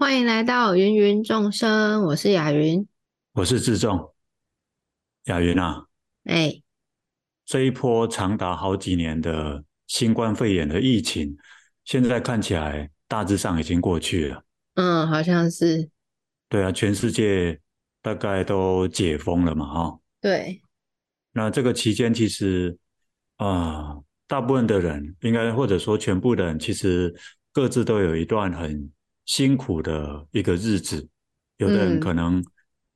欢迎来到芸芸众生，我是雅云，我是志仲。雅云啊，哎、欸，这一波长达好几年的新冠肺炎的疫情，现在看起来大致上已经过去了。嗯，好像是。对啊，全世界大概都解封了嘛，哈。对。那这个期间，其实啊、呃，大部分的人应该或者说全部的人，其实各自都有一段很辛苦的一个日子，有的人可能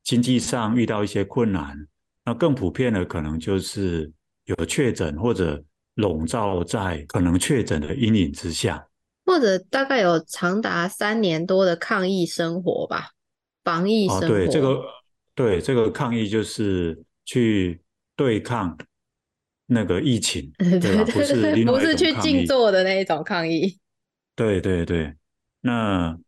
经济上遇到一些困难，嗯、那更普遍的可能就是有确诊或者笼罩在可能确诊的阴影之下，或者大概有长达三年多的抗疫生活吧，防疫生活。哦、对这个，对这个抗疫就是去对抗那个疫情，对吧？不是不是去静坐的那一种抗议。对对对，那。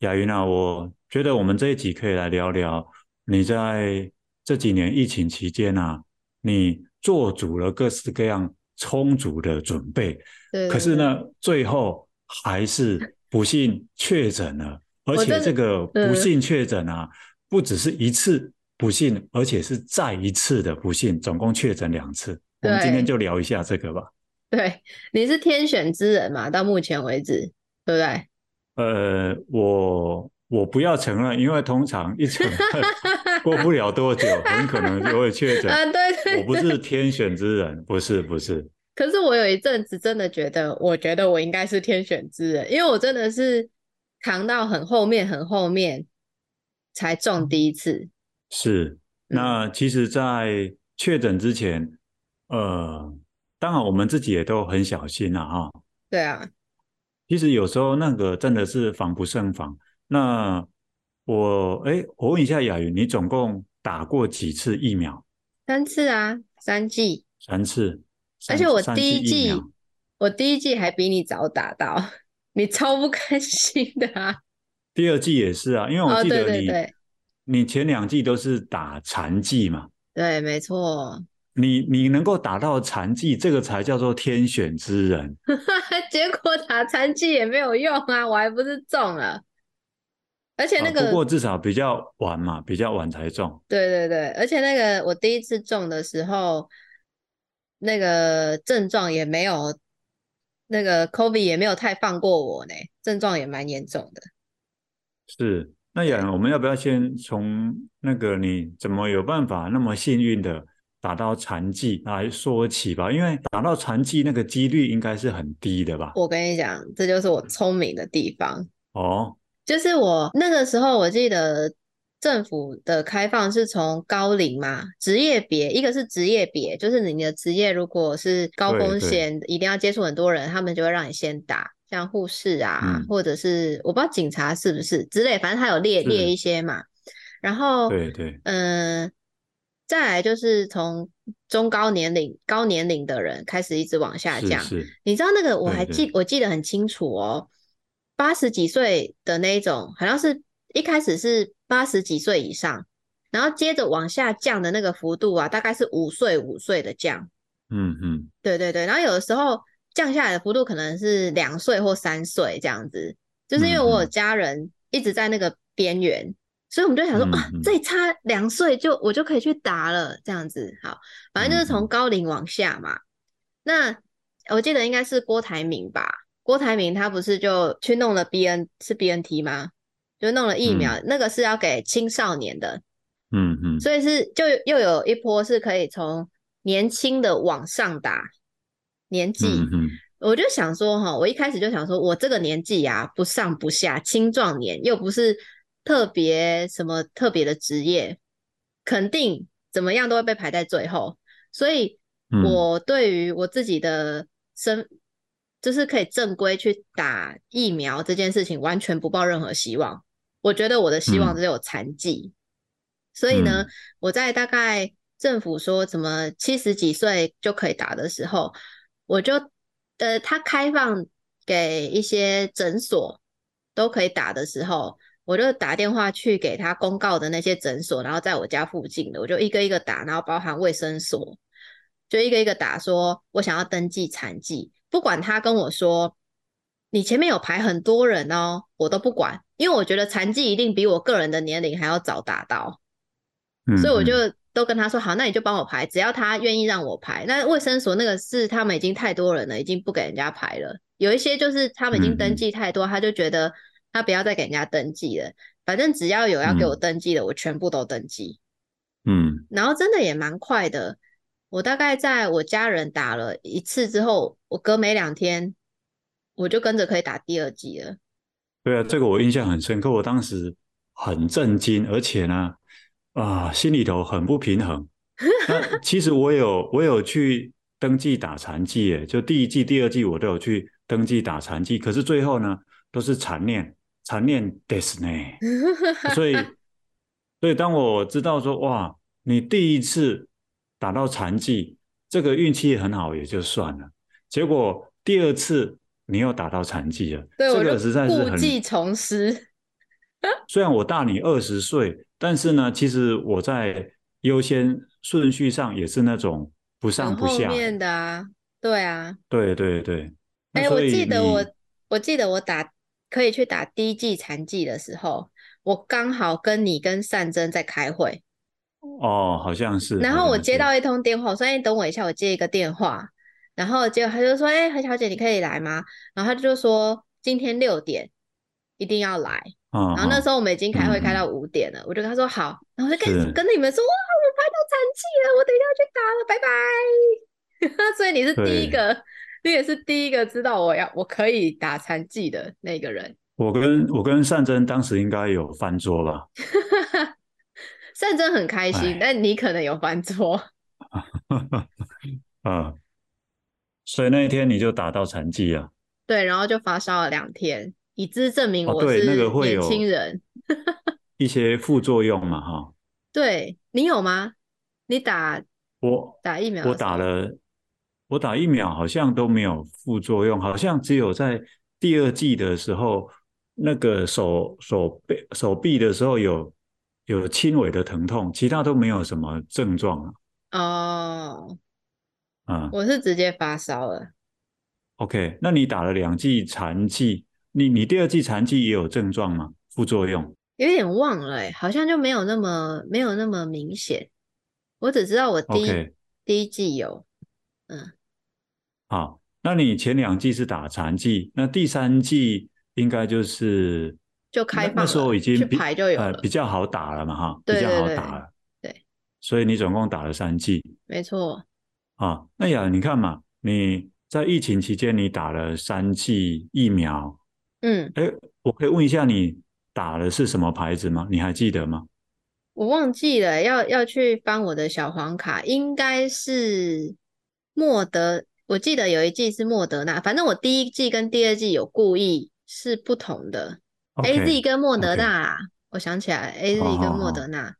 雅云啊，我觉得我们这一集可以来聊聊你在这几年疫情期间啊，你做足了各式各样充足的准备，对对对，可是呢，最后还是不幸确诊了，而且这个不幸确诊啊，不只是一次不幸，而且是再一次的不幸，总共确诊两次。我们今天就聊一下这个吧。对，你是天选之人嘛？到目前为止，对不对？呃，我我不要承认，因为通常一承认 过不了多久，很可能就会确诊。啊，对对，对，我不是天选之人，不是不是。可是我有一阵子真的觉得，我觉得我应该是天选之人，因为我真的是扛到很后面很后面才中第一次。是，那其实，在确诊之前，呃，当然我们自己也都很小心了哈。对啊。其实有时候那个真的是防不胜防。那我哎，我问一下雅云，你总共打过几次疫苗？三次啊，三剂。三次。而且我第一季，我第一季还比你早打到，你超不开心的啊。第二季也是啊，因为我记得你，哦、对对对，你前两季都是打残剂嘛。对，没错。你你能够打到残疾，这个才叫做天选之人。结果打残疾也没有用啊，我还不是中了。而且那个、啊、不过至少比较晚嘛，比较晚才中。对对对，而且那个我第一次中的时候，那个症状也没有，那个 COVID 也没有太放过我呢，症状也蛮严重的。是，那雅云，我们要不要先从那个你怎么有办法那么幸运的？打到残疾来说起吧，因为打到残疾那个几率应该是很低的吧？我跟你讲，这就是我聪明的地方哦。就是我那个时候，我记得政府的开放是从高龄嘛，职业别，一个是职业别，就是你的职业如果是高风险，一定要接触很多人，他们就会让你先打，像护士啊，嗯、或者是我不知道警察是不是之类，反正他有列列一些嘛。然后，对对，嗯、呃。再来就是从中高年龄、高年龄的人开始一直往下降。是是，你知道那个我还记，我记得很清楚哦。八十几岁的那一种，好像是一开始是八十几岁以上，然后接着往下降的那个幅度啊，大概是五岁五岁的降。嗯嗯，对对对。然后有的时候降下来的幅度可能是两岁或三岁这样子，就是因为我有家人一直在那个边缘。所以我们就想说啊，再差两岁就我就可以去打了，这样子好，反正就是从高龄往下嘛。那我记得应该是郭台铭吧？郭台铭他不是就去弄了 B N 是 B N T 吗？就弄了疫苗，嗯、那个是要给青少年的。嗯嗯。所以是就又有一波是可以从年轻的往上打年纪。我就想说哈，我一开始就想说，我这个年纪啊，不上不下，青壮年又不是。特别什么特别的职业，肯定怎么样都会被排在最后。所以，我对于我自己的身，就是可以正规去打疫苗这件事情，完全不抱任何希望。我觉得我的希望只有残剂。所以呢，我在大概政府说怎么七十几岁就可以打的时候，我就呃，他开放给一些诊所都可以打的时候。我就打电话去给他公告的那些诊所，然后在我家附近的，我就一个一个打，然后包含卫生所，就一个一个打，说我想要登记残疾，不管他跟我说你前面有排很多人哦，我都不管，因为我觉得残疾一定比我个人的年龄还要早达到，嗯，所以我就都跟他说好，那你就帮我排，只要他愿意让我排。那卫生所那个是他们已经太多人了，已经不给人家排了。有一些就是他们已经登记太多，嗯、他就觉得他不要再给人家登记了。反正只要有要给我登记的，嗯、我全部都登记。嗯，然后真的也蛮快的。我大概在我家人打了一次之后，我隔没两天，我就跟着可以打第二剂了。对啊，这个我印象很深刻。我当时很震惊，而且呢，啊，心里头很不平衡。那 其实我有我有去登记打残剂，诶，就第一季、第二季我都有去登记打残剂，可是最后呢，都是残念，残念ですね。所以，所以当我知道说，哇，你第一次。打到残剂，这个运气很好也就算了。结果第二次你又打到残剂了，对，这个实在是很故技重施。虽然我大你二十岁，但是呢，其实我在优先顺序上也是那种不上不下后面的啊。对啊，对对对。哎、欸，我记得我我记得我打 可以去打第一剂残剂的时候，我刚好跟你跟善珍在开会。哦，好像是。然后我接到一通电话，我说：“哎，等我一下，我接一个电话。”然后结果他就说：“哎，何小姐，你可以来吗？”然后他就说：“今天六点一定要来。哦”然后那时候我们已经开会开到五点了，嗯、我就跟他说：“好。”然后我就跟跟你们说：“哇，我拍到残剂了，我等一下要去打了，拜拜。” 所以你是第一个，你也是第一个知道我要我可以打残疾的那个人。我跟我跟善珍当时应该有翻桌吧。善珍很开心，但你可能有翻桌。啊，所以那一天你就打到残疾了。对，然后就发烧了两天，以资证明我是年轻人。哦那个、一些副作用嘛，哈。对，你有吗？你打我打疫苗，我打了，我打疫苗好像都没有副作用，好像只有在第二季的时候，那个手手背手臂的时候有。有轻微的疼痛，其他都没有什么症状啊。哦，啊，我是直接发烧了。OK，那你打了两剂残剂，你你第二剂残剂也有症状吗？副作用？有点忘了，哎，好像就没有那么没有那么明显。我只知道我第一.第一季有，嗯。好，那你前两季是打残季，那第三季应该就是。就开放那，那时候已经比排就有呃比较好打了嘛哈，对对对比较好打了。对，所以你总共打了三季。没错。啊，那呀，你看嘛，你在疫情期间你打了三剂疫苗。嗯。哎，我可以问一下你打的是什么牌子吗？你还记得吗？我忘记了，要要去翻我的小黄卡，应该是莫德。我记得有一季是莫德纳，反正我第一季跟第二季有故意是不同的。Okay, A Z 跟莫德纳啦，okay. 我想起来，A Z 跟莫德纳，oh, oh, oh.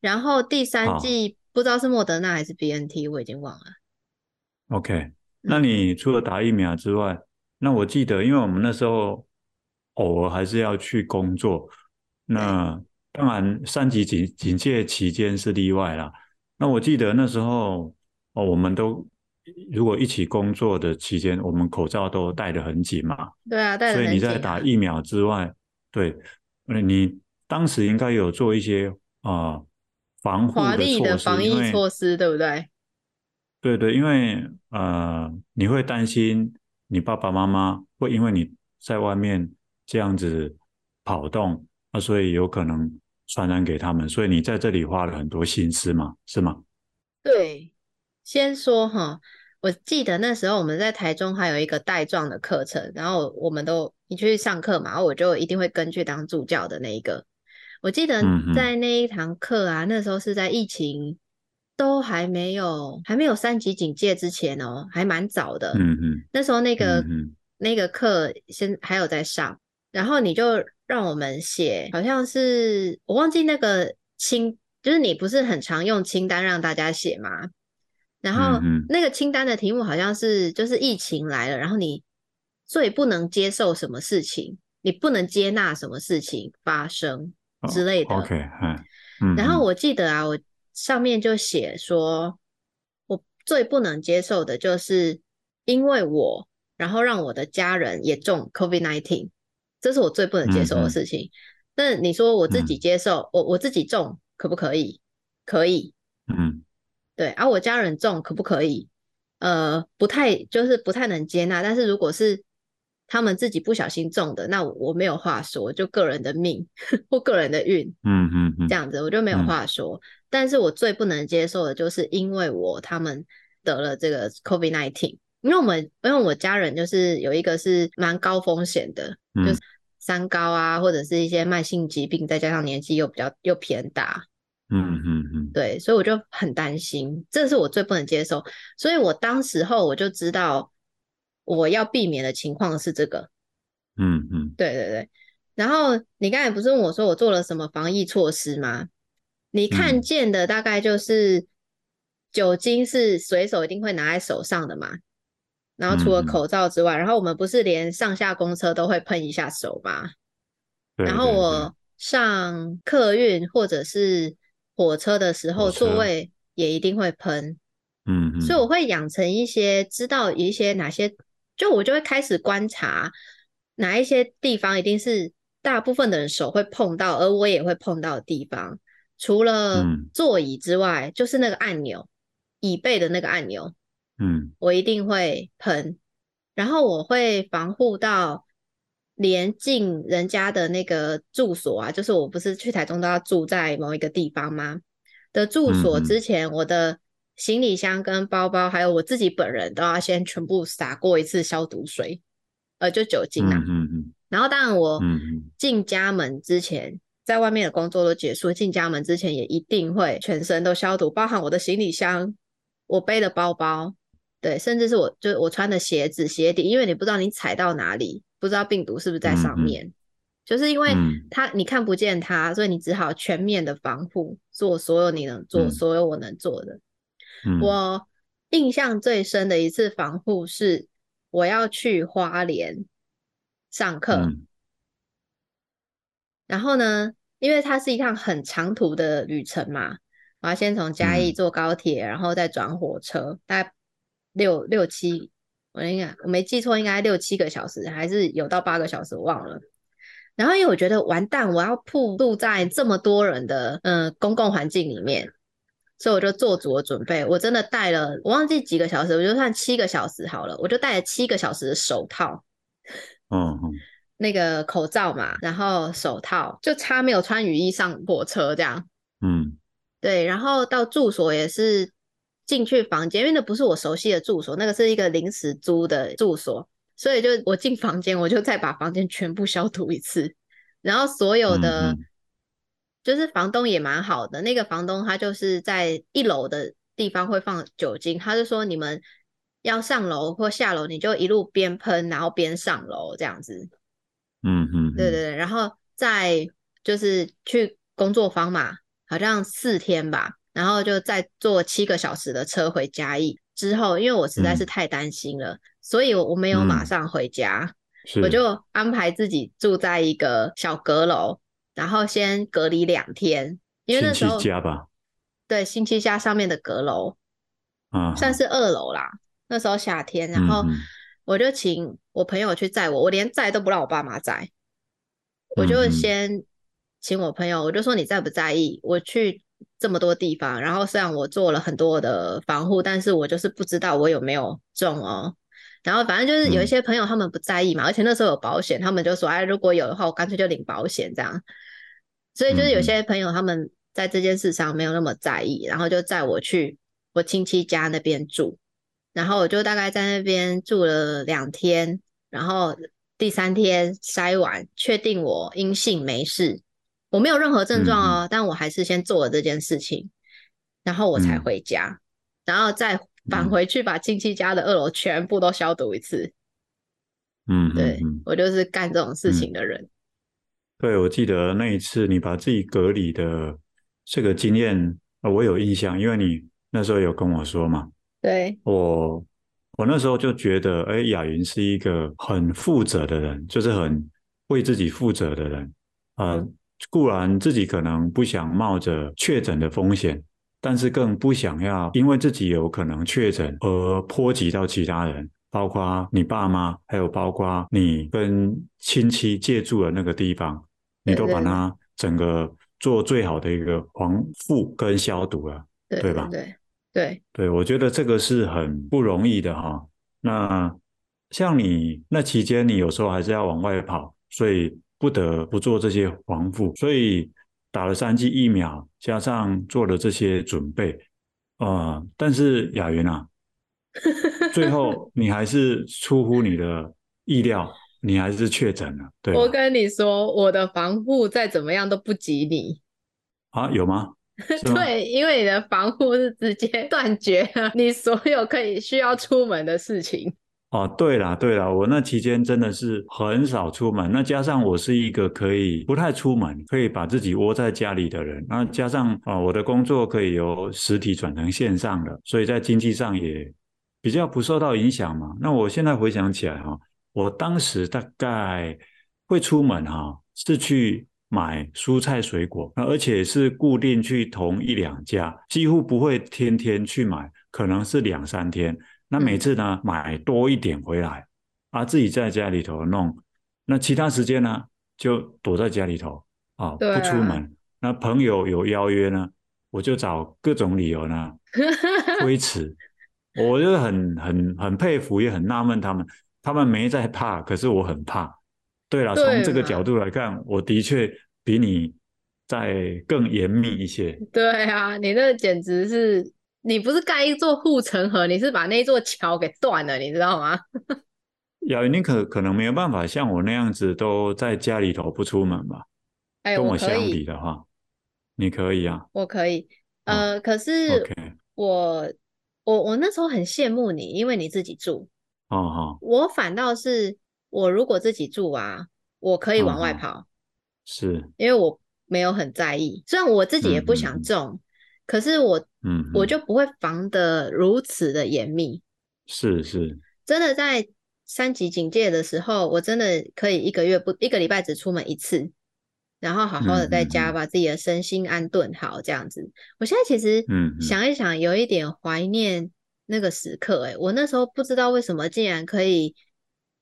然后第三季不知道是莫德纳还是 B N T，我已经忘了。OK，那你除了打疫苗之外，嗯、那我记得，因为我们那时候偶尔还是要去工作，那当然三级警警戒期间是例外啦。那我记得那时候哦，我们都如果一起工作的期间，我们口罩都戴得很紧嘛。对啊，戴。所以你在打疫苗之外。对，你当时应该有做一些啊、呃、防护的措施，华丽的防疫措施，对不对？对对，因为呃，你会担心你爸爸妈妈会因为你在外面这样子跑动，那所以有可能传染给他们，所以你在这里花了很多心思嘛，是吗？对，先说哈。我记得那时候我们在台中还有一个带状的课程，然后我们都你去上课嘛，然后我就一定会跟去当助教的那一个。我记得在那一堂课啊，嗯、那时候是在疫情都还没有还没有三级警戒之前哦，还蛮早的。嗯嗯那时候那个、嗯、那个课先还有在上，然后你就让我们写，好像是我忘记那个清，就是你不是很常用清单让大家写吗？然后那个清单的题目好像是，就是疫情来了，然后你最不能接受什么事情，你不能接纳什么事情发生之类的。Oh, OK，嗯。然后我记得啊，我上面就写说，我最不能接受的就是因为我，然后让我的家人也中 COVID-19，这是我最不能接受的事情。那、嗯、你说我自己接受，嗯、我我自己中可不可以？可以。嗯，对。而、啊、我家人种可不可以？呃，不太，就是不太能接纳。但是如果是他们自己不小心中的，那我，我没有话说，就个人的命 或个人的运。嗯嗯嗯，这样子我就没有话说。嗯、但是我最不能接受的就是因为我他们得了这个 COVID-19。因为我们因为我家人就是有一个是蛮高风险的，嗯、就是三高啊，或者是一些慢性疾病，再加上年纪又比较又偏大，嗯嗯嗯，对，所以我就很担心，这是我最不能接受，所以我当时候我就知道我要避免的情况是这个，嗯嗯，对对对，然后你刚才不是问我说我做了什么防疫措施吗？你看见的大概就是酒精是随手一定会拿在手上的嘛。然后除了口罩之外，嗯、然后我们不是连上下公车都会喷一下手吗？然后我上客运或者是火车的时候，座位也一定会喷。嗯嗯。所以我会养成一些知道一些哪些，就我就会开始观察哪一些地方一定是大部分的人手会碰到，而我也会碰到的地方。除了座椅之外，嗯、就是那个按钮，椅背的那个按钮。嗯，我一定会喷，然后我会防护到连进人家的那个住所啊，就是我不是去台中都要住在某一个地方吗？的住所之前，我的行李箱跟包包，还有我自己本人都要先全部洒过一次消毒水，呃，就酒精啊。嗯嗯。然后当然我进家门之前，在外面的工作都结束，进家门之前也一定会全身都消毒，包含我的行李箱，我背的包包。对，甚至是我就我穿的鞋子、鞋底，因为你不知道你踩到哪里，不知道病毒是不是在上面，就是因为它你看不见它，所以你只好全面的防护，做所有你能做，嗯、所有我能做的。嗯、我印象最深的一次防护是我要去花莲上课，嗯、然后呢，因为它是一趟很长途的旅程嘛，我要先从嘉义坐高铁，嗯、然后再转火车，大概。六六七，我应该我没记错，应该六七个小时，还是有到八个小时，我忘了。然后因为我觉得完蛋，我要暴露在这么多人的嗯、呃、公共环境里面，所以我就做足了准备。我真的带了，我忘记几个小时，我就算七个小时好了，我就带了七个小时的手套，嗯嗯，那个口罩嘛，然后手套，就差没有穿雨衣上火车这样。嗯，对，然后到住所也是。进去房间，因为那不是我熟悉的住所，那个是一个临时租的住所，所以就我进房间，我就再把房间全部消毒一次，然后所有的，就是房东也蛮好的，那个房东他就是在一楼的地方会放酒精，他就说你们要上楼或下楼，你就一路边喷，然后边上楼这样子，嗯嗯，嗯，对对对，然后再就是去工作坊嘛，好像四天吧。然后就再坐七个小时的车回嘉义。之后，因为我实在是太担心了，嗯、所以我我没有马上回家，嗯、我就安排自己住在一个小阁楼，然后先隔离两天，因为那时候对，新七家上面的阁楼，啊，算是二楼啦。那时候夏天，然后我就请我朋友去载我，我连载都不让我爸妈载，我就先请我朋友，我就说你在不在意我去。这么多地方，然后虽然我做了很多的防护，但是我就是不知道我有没有中哦。然后反正就是有一些朋友他们不在意嘛，嗯、而且那时候有保险，他们就说哎，如果有的话，我干脆就领保险这样。所以就是有些朋友他们在这件事上没有那么在意，然后就载我去我亲戚家那边住，然后我就大概在那边住了两天，然后第三天筛完，确定我阴性没事。我没有任何症状哦，嗯、但我还是先做了这件事情，然后我才回家，嗯、然后再返回去把亲戚家的二楼全部都消毒一次。嗯，对，嗯、我就是干这种事情的人。嗯、对，我记得那一次你把自己隔离的这个经验，我有印象，因为你那时候有跟我说嘛。对，我我那时候就觉得，哎，雅云是一个很负责的人，就是很为自己负责的人，呃。嗯固然自己可能不想冒着确诊的风险，但是更不想要因为自己有可能确诊而波及到其他人，包括你爸妈，还有包括你跟亲戚借住的那个地方，你都把它整个做最好的一个防护跟消毒了，对，对吧？对对对，我觉得这个是很不容易的哈。那像你那期间，你有时候还是要往外跑，所以不得不做这些防护，所以打了三剂疫苗，加上做了这些准备，啊、呃，但是雅云啊。最后，你还是出乎你的意料，你还是确诊了。对，我跟你说，我的防护再怎么样都不及你啊？有？吗对，因为你的防护是直接断绝了你所有可以需要出门的事情。哦，对了对了，我那期间真的是很少出门，那加上我是一个可以不太出门，可以把自己窝在家里的人，那加上啊、我的工作可以由实体转成线上的，所以在经济上也。比较不受到影响嘛？那我现在回想起来哈，我当时大概会出门哈，是去买蔬菜水果，而且是固定去同一两家，几乎不会天天去买，可能是两三天。那每次呢，买多一点回来，啊，自己在家里头弄。那其他时间呢，就躲在家里头啊，不出门。那朋友有邀约呢，我就找各种理由呢 推辞。我就很很很佩服，也很纳闷他们，他们没在怕，可是我很怕。对了，从这个角度来看，我的确比你再更严密一些。对啊，你那简直是，你不是盖一座护城河，你是把那座桥给断了，你知道吗？雅云，你可可能没有办法像我那样子都在家里头不出门吧？哎，跟我相比的话，你可以啊，我可以。呃，嗯、可是我。Okay. 我我那时候很羡慕你，因为你自己住。哦哦。我反倒是我如果自己住啊，我可以往外跑。哦、是。因为我没有很在意，虽然我自己也不想中，嗯、可是我嗯我就不会防得如此的严密。是是。真的在三级警戒的时候，我真的可以一个月不一个礼拜只出门一次。然后好好的在家把自己的身心安顿好，这样子。嗯、我现在其实想一想，有一点怀念那个时刻、欸。诶我那时候不知道为什么竟然可以，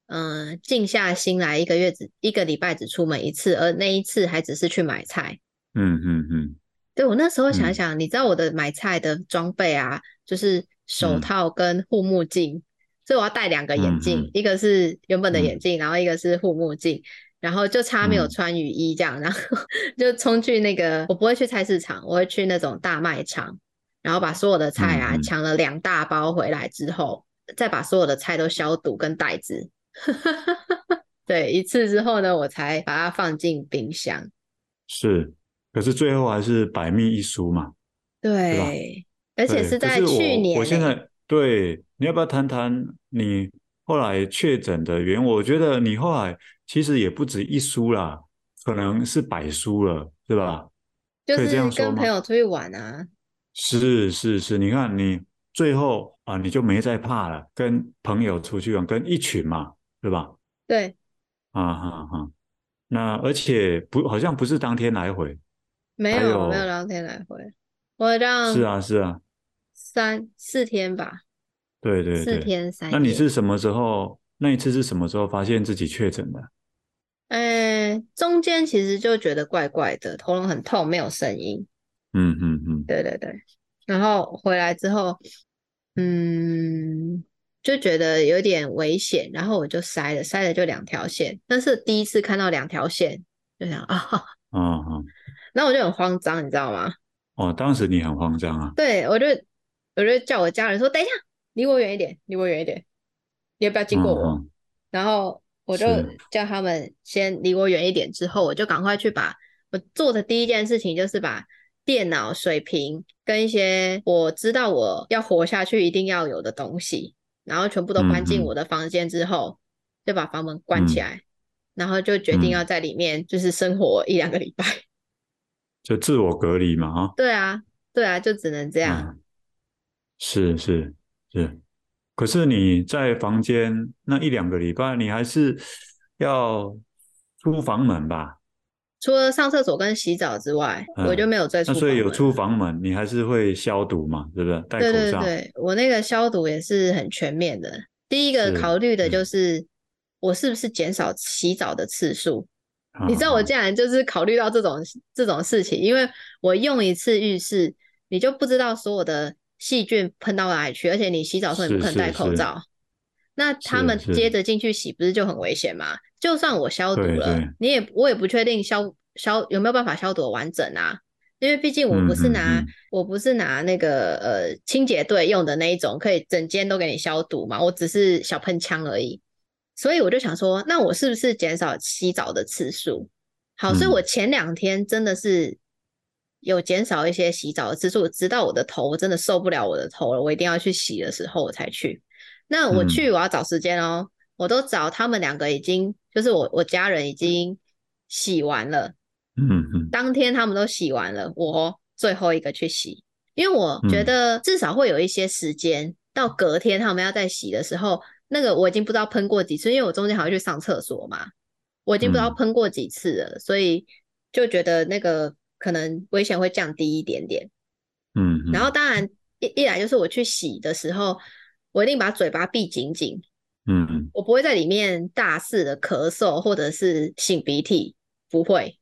嗯、呃，静下心来一个月只一个礼拜只出门一次，而那一次还只是去买菜。嗯嗯嗯。对，我那时候想想，嗯、你知道我的买菜的装备啊，就是手套跟护目镜，嗯、所以我要戴两个眼镜，一个是原本的眼镜，嗯、然后一个是护目镜。然后就差没有穿雨衣这样，嗯、然后 就冲去那个，我不会去菜市场，我会去那种大卖场，然后把所有的菜啊抢了两大包回来之后，嗯、再把所有的菜都消毒跟袋子，对，一次之后呢，我才把它放进冰箱。是，可是最后还是百密一疏嘛。对，对而且是在去年、欸。我现在对，你要不要谈谈你后来确诊的原因？我觉得你后来。其实也不止一输啦，可能是百输了，对吧？就是跟朋友出去玩啊。是是是，你看你最后啊，你就没再怕了，跟朋友出去玩，跟一群嘛，对吧？对。啊哈哈，那而且不好像不是当天来回，没有有没有聊天来回，我让是啊是啊，三四天吧。对对对，四天三夜。那你是什么时候？那一次是什么时候发现自己确诊的？呃，中间其实就觉得怪怪的，喉咙很痛，没有声音。嗯嗯嗯，对对对。然后回来之后，嗯，就觉得有点危险，然后我就塞了，塞了就两条线。但是第一次看到两条线，就想啊，嗯嗯，那我就很慌张，你知道吗？哦，当时你很慌张啊？对，我就我就叫我家人说，等一下，离我远一点，离我远一点，你要不要经过我？嗯嗯，然后。我就叫他们先离我远一点，之后我就赶快去把我做的第一件事情，就是把电脑、水瓶跟一些我知道我要活下去一定要有的东西，然后全部都搬进我的房间之后，就把房门关起来，然后就决定要在里面就是生活一两个礼拜，就自我隔离嘛，哈，对啊，对啊，就只能这样，是是是。可是你在房间那一两个礼拜，你还是要出房门吧？除了上厕所跟洗澡之外，嗯、我就没有再出。那所以有出房门，你还是会消毒嘛？对不对？戴口罩。对对对，我那个消毒也是很全面的。第一个考虑的就是我是不是减少洗澡的次数。你知道我竟然就是考虑到这种这种事情，因为我用一次浴室，你就不知道所有的细菌喷到哪里去，而且你洗澡的时候你不可能戴口罩，是是是，那他们接着进去洗，不是就很危险吗？就算我消毒了，你也我也不确定消消有没有办法消毒完整啊，因为毕竟我不是拿嗯嗯嗯我不是拿那个呃清洁队用的那一种，可以整间都给你消毒嘛，我只是小喷枪而已。所以我就想说，那我是不是减少洗澡的次数？好，所以我前两天真的是有减少一些洗澡的次数，直到我的头我真的受不了我的头了，我一定要去洗的时候我才去。那我去我要找时间哦，我都找他们两个已经，就是我我家人已经洗完了，嗯嗯，当天他们都洗完了，我最后一个去洗，因为我觉得至少会有一些时间，到隔天他们要再洗的时候。那个我已经不知道喷过几次，因为我中间好像去上厕所嘛，我已经不知道喷过几次了，嗯，所以就觉得那个可能危险会降低一点点。嗯，然后当然一一来就是我去洗的时候，我一定把嘴巴闭紧紧。嗯嗯，我不会在里面大肆的咳嗽或者是擤鼻涕，不会，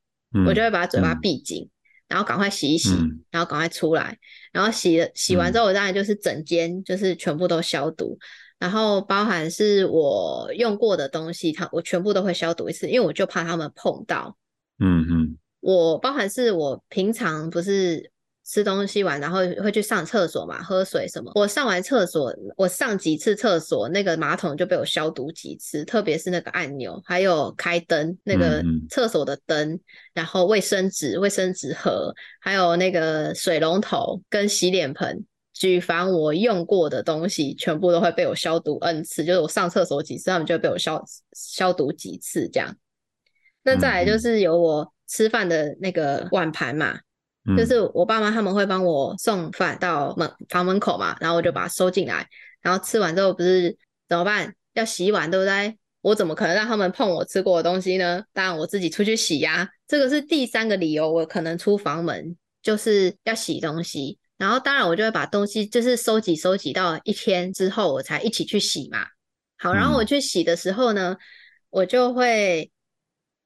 我就会把嘴巴闭紧，然后赶快洗一洗，然后赶快出来，然后洗了洗完之后，我当然就是整间就是全部都消毒。然后包含是我用过的东西，它我全部都会消毒一次，因为我就怕他们碰到。嗯嗯。我包含是我平常不是吃东西完，然后会去上厕所嘛，喝水什么。我上完厕所，我上几次厕所，那个马桶就被我消毒几次，特别是那个按钮，还有开灯那个厕所的灯，然后卫生纸、卫生纸盒，还有那个水龙头跟洗脸盆。举凡我用过的东西，全部都会被我消毒 N 次，就是我上厕所几次，他们就会被我消消毒几次这样。那再来就是有我吃饭的那个碗盘嘛，嗯，就是我爸妈他们会帮我送饭到门房门口嘛，然后我就把它收进来，然后吃完之后不是怎么办？要洗碗对不对？我怎么可能让他们碰我吃过的东西呢？当然我自己出去洗呀。这个是第三个理由，我可能出房门就是要洗东西。然后当然我就会把东西就是收集收集到一天之后，我才一起去洗嘛。好，然后我去洗的时候呢，我就会，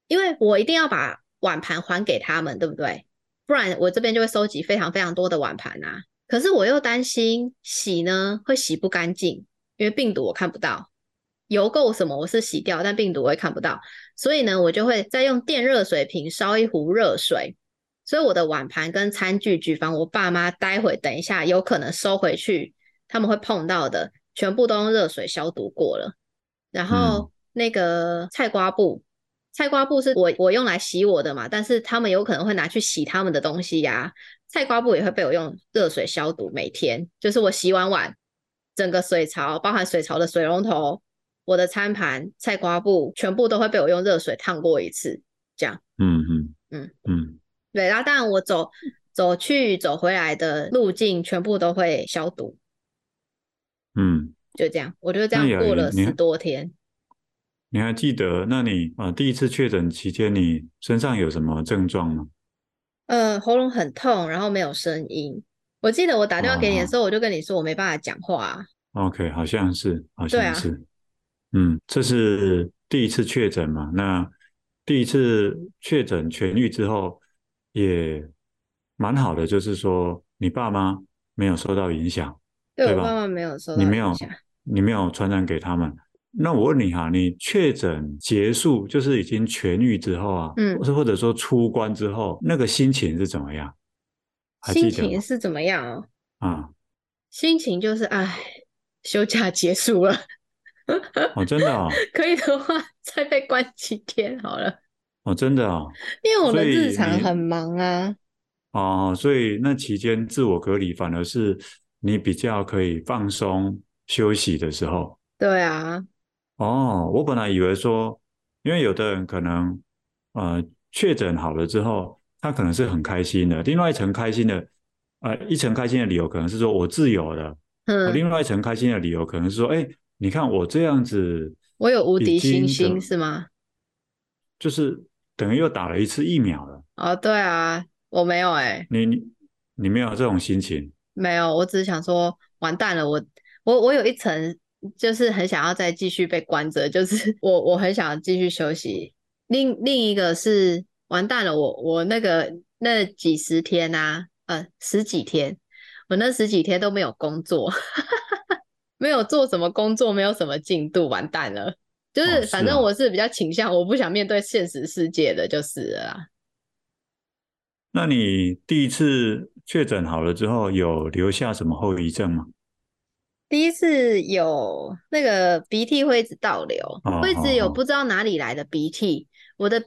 因为我一定要把碗盘还给他们，对不对？不然我这边就会收集非常非常多的碗盘啊。可是我又担心洗呢会洗不干净，因为病毒我看不到，油垢什么我是洗掉，但病毒我也看不到，所以呢，我就会再用电热水瓶烧一壶热水。所以我的碗盘跟餐具，举凡我爸妈待会等一下有可能收回去，他们会碰到的，全部都用热水消毒过了。然后那个菜瓜布，菜瓜布是我我用来洗我的嘛，但是他们有可能会拿去洗他们的东西呀。菜瓜布也会被我用热水消毒，每天就是我洗完碗，整个水槽，包含水槽的水龙头，我的餐盘、菜瓜布，全部都会被我用热水烫过一次，这样。嗯嗯嗯嗯。对，然后当然我走走去走回来的路径全部都会消毒，嗯，就这样，我就这样过了十多天。你还记得？那你啊，第一次确诊期间，你身上有什么症状吗？呃，喉咙很痛，然后没有声音。我记得我打电话给你的时候，我就跟你说我没办法讲话。啊，OK，好像是，好像是，啊，嗯，这是第一次确诊嘛？那第一次确诊痊愈之后。也蛮好的，就是说你爸妈没有受到影响，对，对吧？我爸妈没有受到影响，你没有，你没有传染给他们。那我问你哈，你确诊结束，就是已经痊愈之后啊，嗯，或者说出关之后，那个心情是怎么样？心情是怎么样哦？啊，心情就是哎，休假结束了，哦，真的哦，可以的话再被关几天好了。哦，真的啊、哦，因为我的日常很忙啊。哦，所以那期间自我隔离反而是你比较可以放松休息的时候。对啊。哦，我本来以为说，因为有的人可能呃确诊好了之后，他可能是很开心的。另外一层开心的，呃，一层开心的理由可能是说我自由了。嗯。另外一层开心的理由可能是说，哎，你看我这样子，我有无敌星星是吗？就是。等于又打了一次疫苗了哦，对啊，我没有哎、欸，你你你没有这种心情？没有，我只是想说，完蛋了，我我我有一层就是很想要再继续被关着，就是我我很想继续休息。另另一个是完蛋了，我我那个那几十天啊，呃十几天，我那十几天都没有工作，没有做什么工作，没有什么进度，完蛋了。就是反正我是比较倾向，我不想面对现实世界的，就是了啦。那你第一次确诊好了之后，有留下什么后遗症吗？第一次有那个鼻涕会一直倒流，哦、会一直有不知道哪里来的鼻涕。哦、我的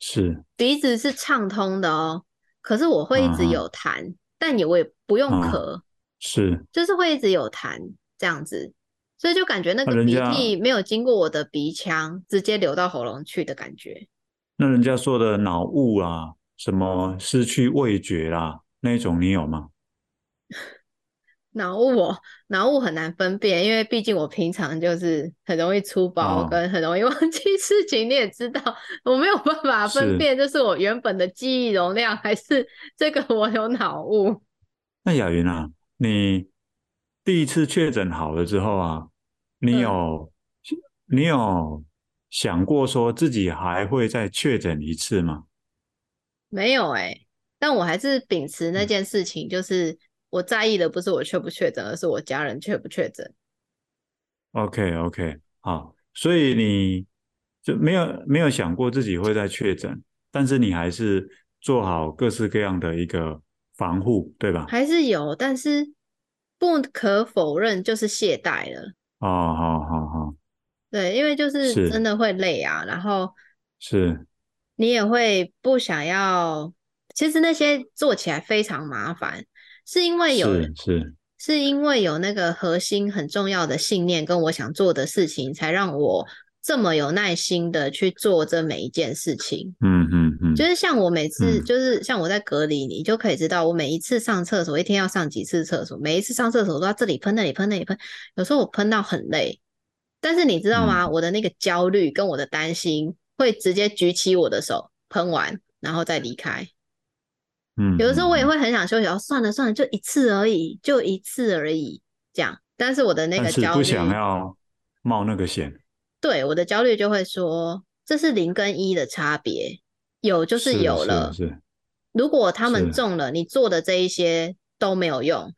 是鼻子是畅通的哦，可是我会一直有痰，哦、但也我也不用咳，哦、是就是会一直有痰这样子，所以就感觉那个鼻涕没有经过我的鼻腔，直接流到喉咙去的感觉。那人家说的脑雾啊。什么失去味觉啦，那种你有吗？脑雾哦脑雾很难分辨，因为毕竟我平常就是很容易出包，跟很容易 忘记事情。哦、你也知道，我没有办法分辨，这是我原本的记忆容量，是还是 这个我有脑雾。那雅云啊，你第一次确诊好了之后啊，你有、嗯、你有想过说自己还会再确诊一次吗？没有哎、欸，但我还是秉持那件事情，就是我在意的不是我确不确诊，而是我家人确不确诊。OK OK，好，所以你就没有没有想过自己会再确诊，但是你还是做好各式各样的一个防护，对吧？还是有，但是不可否认就是懈怠了。哦，好好好，对，因为就是真的会累啊，然后是。你也会不想要，其实那些做起来非常麻烦，是因为有是是，是因为有那个核心很重要的信念跟我想做的事情，才让我这么有耐心的去做这每一件事情。嗯嗯嗯，就是像我每次，就是像我在隔离，你就可以知道我每一次上厕所，一天要上几次厕所，每一次上厕所都要这里喷那里喷那里喷，有时候我喷到很累，但是你知道吗？我的那个焦虑跟我的担心。会直接举起我的手喷完，然后再离开。嗯，有的时候我也会很想休息，哦，算了算了，就一次而已，就一次而已，这样。但是我的那个焦虑，不想要冒那个险。对，我的焦虑就会说，这是零跟一的差别，有就是有了。是，是，是。如果他们中了，你做的这一些都没有用。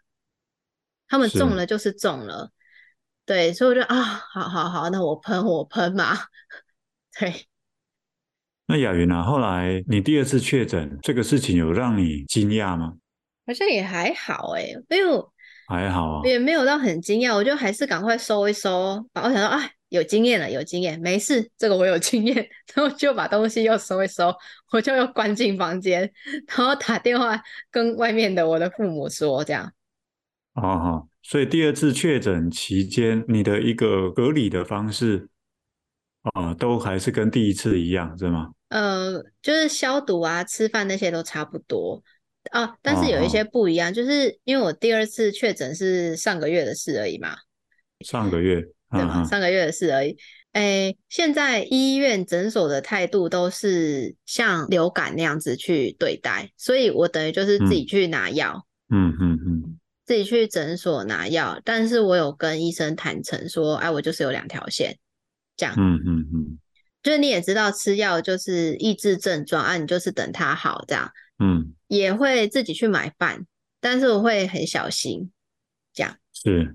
他们中了就是中了。对，所以我就啊，好好好，那我喷我喷嘛。对。那雅云啊，后来你第二次确诊这个事情有让你惊讶吗？好像也还好哎、欸，没有还好啊，也没有到很惊讶。我就还是赶快收一收，然后想到啊，有经验了，有经验，没事，这个我有经验，然后就把东西又收一收，我就又关进房间，然后打电话跟外面的我的父母说这样。哦哦，所以第二次确诊期间，你的一个隔离的方式啊、哦，都还是跟第一次一样，是吗？呃，就是消毒啊，吃饭那些都差不多啊，但是有一些不一样，就是因为我第二次确诊是上个月的事而已嘛，上个月对吧？上个月的事而已。哎，现在医院诊所的态度都是像流感那样子去对待，所以我等于就是自己去拿药，嗯嗯嗯，自己去诊所拿药，但是我有跟医生坦诚说，哎，我就是有两条线，这样，嗯嗯嗯。就是你也知道吃药就是抑制症状啊，你就是等它好这样，嗯，也会自己去买饭，但是我会很小心，这样。是，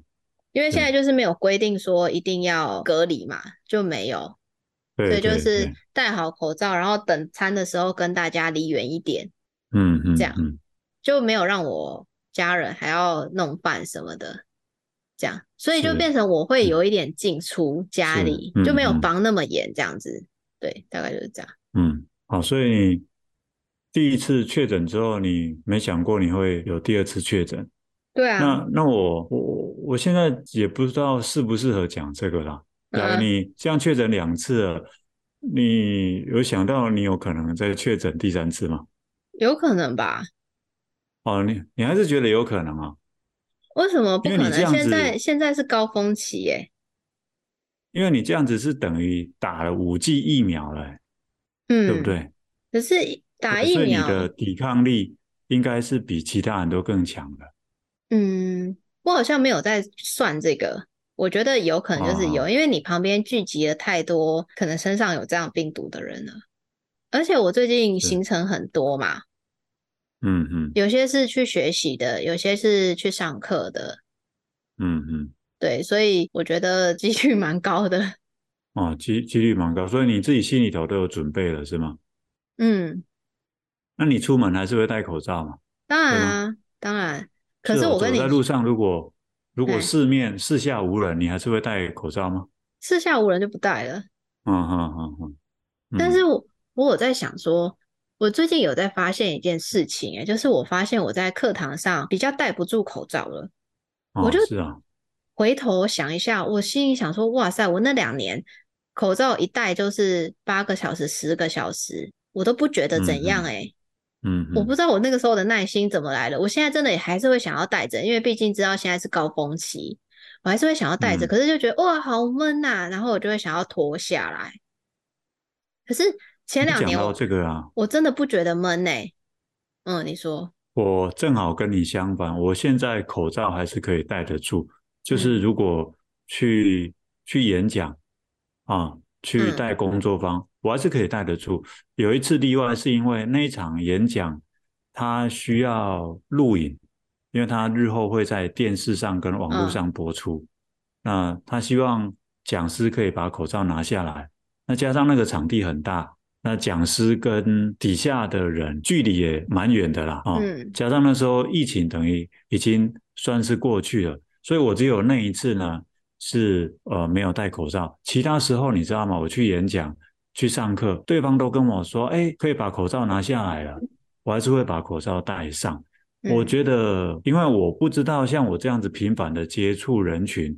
因为现在就是没有规定说一定要隔离嘛，就没有，对，所以就是戴好口罩，然后等餐的时候跟大家离远一点，嗯嗯，这样就没有让我家人还要弄饭什么的。这样，所以就变成我会有一点进出家里，嗯、就没有防那么严，这样子。嗯、对，大概就是这样。嗯，好，所以你第一次确诊之后，你没想过你会有第二次确诊？对啊。那那我我我现在也不知道适不适合讲这个啦。来、嗯，你这样确诊两次了，你有想到你有可能再确诊第三次吗？有可能吧。哦，你你还是觉得有可能啊？为什么不可能？现在现在是高峰期耶。因为你这样子是等于打了五剂疫苗了，嗯，对不对？可是打疫苗，你的抵抗力应该是比其他人都更强的。嗯，我好像没有在算这个，我觉得有可能就是有，哦、因为你旁边聚集了太多可能身上有这样病毒的人了。而且我最近行程很多嘛，嗯嗯，有些是去学习的，有些是去上课的，嗯嗯，对，所以我觉得几率蛮高的。哦，几几率蛮高，所以你自己心里头都有准备了，是吗？嗯，那你出门还是会戴口罩吗？当然啊，当然。可是我跟你走在路上，如果如果四面四下无人，你还是会戴口罩吗？四下无人就不戴了。嗯嗯嗯嗯。但是我我有在想说，我最近有在发现一件事情，哎，就是我发现我在课堂上比较戴不住口罩了。哦、我就是啊，回头想一下，我心里想说，哇塞，我那两年口罩一戴就是八个小时、十个小时，我都不觉得怎样，哎。嗯，我不知道我那个时候的耐心怎么来的。我现在真的也还是会想要戴着，因为毕竟知道现在是高峰期，我还是会想要戴着。可是就觉得哇，好闷呐，然后我就会想要脱下来。可是前两年我讲到这个啊，我真的不觉得闷呢。嗯，你说？我正好跟你相反，我现在口罩还是可以戴得住，就是如果去去演讲啊，去带工作坊。我还是可以戴得住。有一次例外，是因为那一场演讲，他需要录影，因为他日后会在电视上跟网络上播出。嗯、那他希望讲师可以把口罩拿下来。那加上那个场地很大，那讲师跟底下的人距离也蛮远的啦。哦，嗯、加上那时候疫情等于已经算是过去了，所以我只有那一次呢是呃没有戴口罩。其他时候你知道吗？我去演讲。去上课，对方都跟我说：“哎，可以把口罩拿下来了。”我还是会把口罩戴上。嗯、我觉得，因为我不知道像我这样子频繁的接触人群，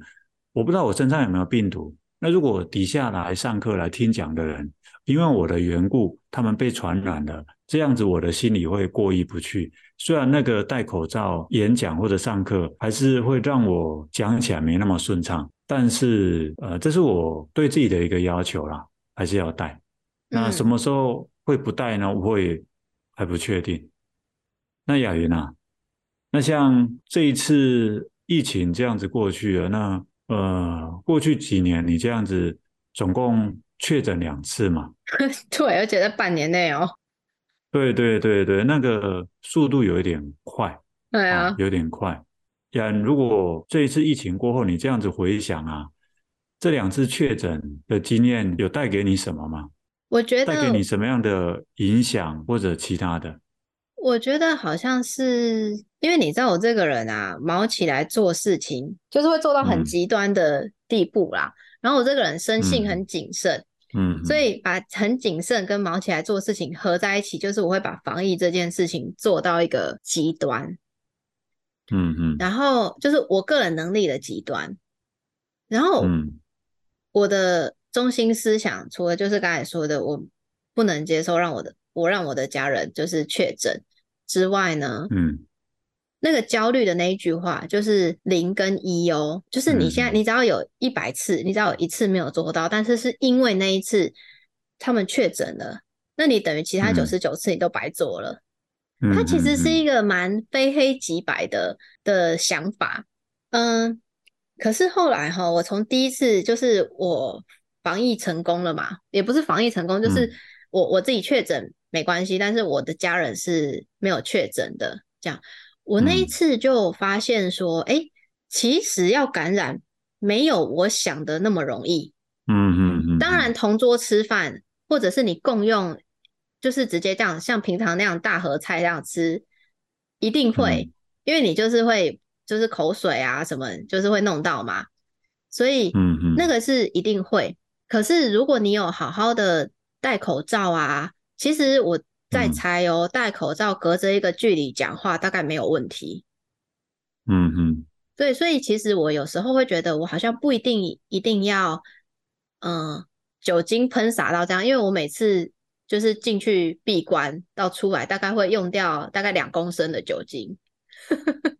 我不知道我身上有没有病毒。那如果底下来上课来听讲的人，因为我的缘故，他们被传染了，这样子我的心里会过意不去。虽然那个戴口罩演讲或者上课，还是会让我讲起来没那么顺畅，但是呃，这是我对自己的一个要求啦。还是要戴，那什么时候会不戴呢？我也还不确定。那雅云啊，那像这一次疫情这样子过去了，那呃，过去几年你这样子总共确诊两次嘛？对，而且在半年内哦。对对对对，那个速度有一点快。对啊，啊，有点快。雅云，如果这一次疫情过后，你这样子回想啊。这两次确诊的经验有带给你什么吗？我觉得带给你什么样的影响或者其他的？我觉得好像是因为你知道我这个人啊，毛起来做事情就是会做到很极端的地步啦。嗯、然后我这个人生性很谨慎，嗯，嗯，所以把很谨慎跟毛起来做事情合在一起，就是我会把防疫这件事情做到一个极端，嗯嗯，然后就是我个人能力的极端，然后嗯。我的中心思想，除了就是刚才说的，我不能接受让我的我让我的家人就是确诊之外呢，嗯，那个焦虑的那一句话就是零跟一哦，就是你现在你只要有一百次，你只要有一次没有做到，但是是因为那一次他们确诊了，那你等于其他九十九次你都白做了。它其实是一个蛮非黑即白的的想法，嗯。可是后来哈，我从第一次就是我防疫成功了嘛，也不是防疫成功，就是我我自己确诊没关系，但是我的家人是没有确诊的。这样，我那一次就发现说，哎，其实要感染没有我想的那么容易。嗯嗯嗯。当然，同桌吃饭，或者是你共用，就是直接这样像平常那样大盒菜这样吃，一定会，因为你就是会。就是口水啊，什么就是会弄到嘛，所以嗯那个是一定会。嗯、可是如果你有好好的戴口罩啊，其实我在猜哦，戴口罩隔着一个距离讲话大概没有问题。嗯嗯，对，所以其实我有时候会觉得，我好像不一定一定要嗯、呃、酒精喷洒到这样，因为我每次就是进去闭关到出来，大概会用掉大概两公升的酒精。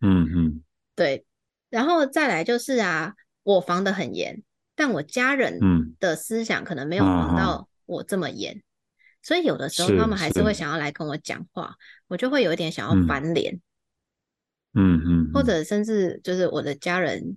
嗯 嗯。对，然后再来就是啊，我防的很严，但我家人的思想可能没有防到我这么严，嗯、所以有的时候他们还是会想要来跟我讲话，我就会有一点想要翻脸，嗯嗯，或者甚至就是我的家人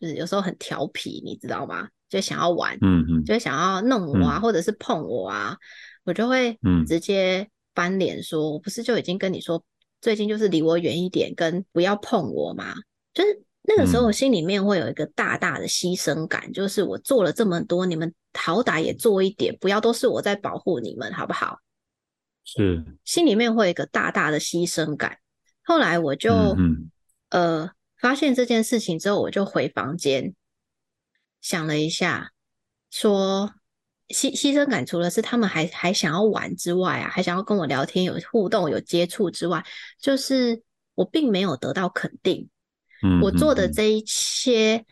就是有时候很调皮，你知道吗？就想要玩，嗯嗯，就想要弄我啊，嗯。或者是碰我啊，我就会直接翻脸说：“我不是就已经跟你说，最近就是离我远一点，跟不要碰我吗？”就是那个时候，我心里面会有一个大大的牺牲感，就是我做了这么多，你们好歹也做一点，不要都是我在保护你们，好不好？是，心里面会有一个大大的牺牲感。后来我就嗯嗯呃发现这件事情之后，我就回房间想了一下，说牺牺牲感除了是他们还还想要玩之外啊，还想要跟我聊天、有互动、有接触之外，就是我并没有得到肯定。嗯，我做的这一切，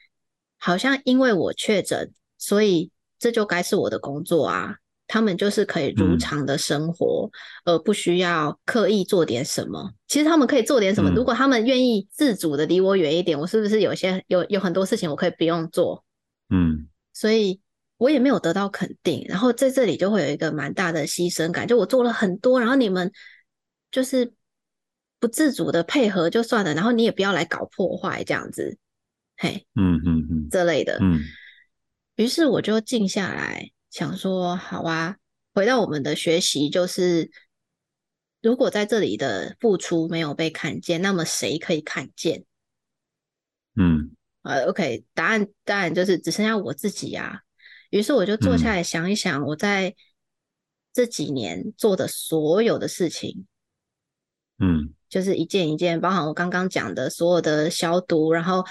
好像因为我确诊，所以这就该是我的工作啊。他们就是可以如常的生活，而、不需要刻意做点什么。其实他们可以做点什么，嗯、如果他们愿意自主的离我远一点，我是不是有些有有很多事情我可以不用做？嗯，所以我也没有得到肯定，然后在这里就会有一个蛮大的牺牲感。就我做了很多，然后你们就是不自主的配合就算了，然后你也不要来搞破坏这样子，嘿，嗯嗯嗯，这类的，嗯，于是我就静下来。想说好啊，回到我们的学习，就是如果在这里的付出没有被看见，那么谁可以看见？嗯，呃，OK，答案当然就是只剩下我自己啊。于是我就坐下来想一想，我在这几年做的所有的事情，嗯，就是一件一件，包含我刚刚讲的所有的消毒，然后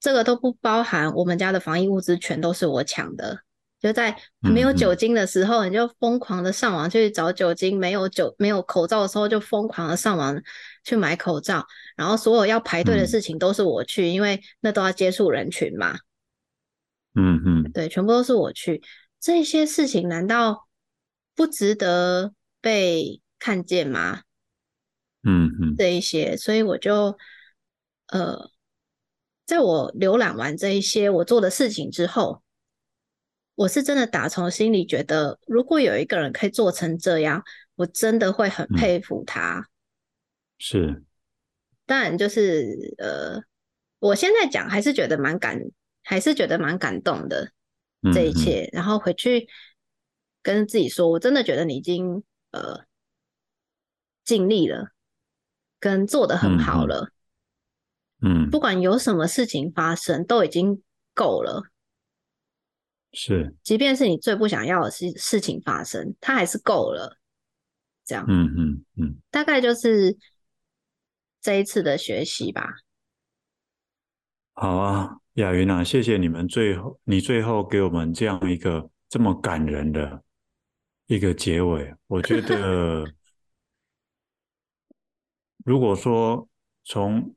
这个都不包含我们家的防疫物资，全都是我抢的。就在没有酒精的时候，你就疯狂的上网去找酒精；没有酒、没有口罩的时候，就疯狂的上网去买口罩。然后所有要排队的事情都是我去，因为那都要接触人群嘛。嗯嗯，对，全部都是我去。这些事情难道不值得被看见吗？嗯嗯，这一些，所以我就呃，在我浏览完这一些我做的事情之后。我是真的打从心里觉得，如果有一个人可以做成这样，我真的会很佩服他。嗯、是，当然就是呃，我现在讲还是觉得蛮感，还是觉得蛮感动的这一切。然后回去跟自己说，我真的觉得你已经呃尽力了，跟做的很好了。嗯，嗯，不管有什么事情发生，都已经够了。是，即便是你最不想要的事事情发生，它还是够了。这样，嗯嗯嗯，大概就是这一次的学习吧。好啊，雅云啊，谢谢你们最后，你最后给我们这样一个这么感人的一个结尾。我觉得，如果说从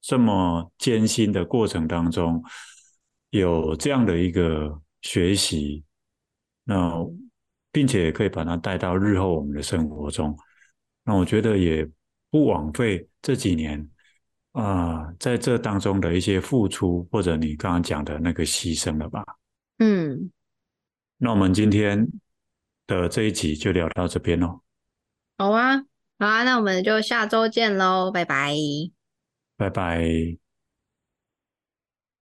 这么艰辛的过程当中，有这样的一个学习，那并且也可以把它带到日后我们的生活中，那我觉得也不枉费这几年啊、呃，在这当中的一些付出，或者你刚刚讲的那个牺牲了吧？嗯，那我们今天的这一集就聊到这边喽。好啊，好啊，那我们就下周见喽，拜拜，拜拜。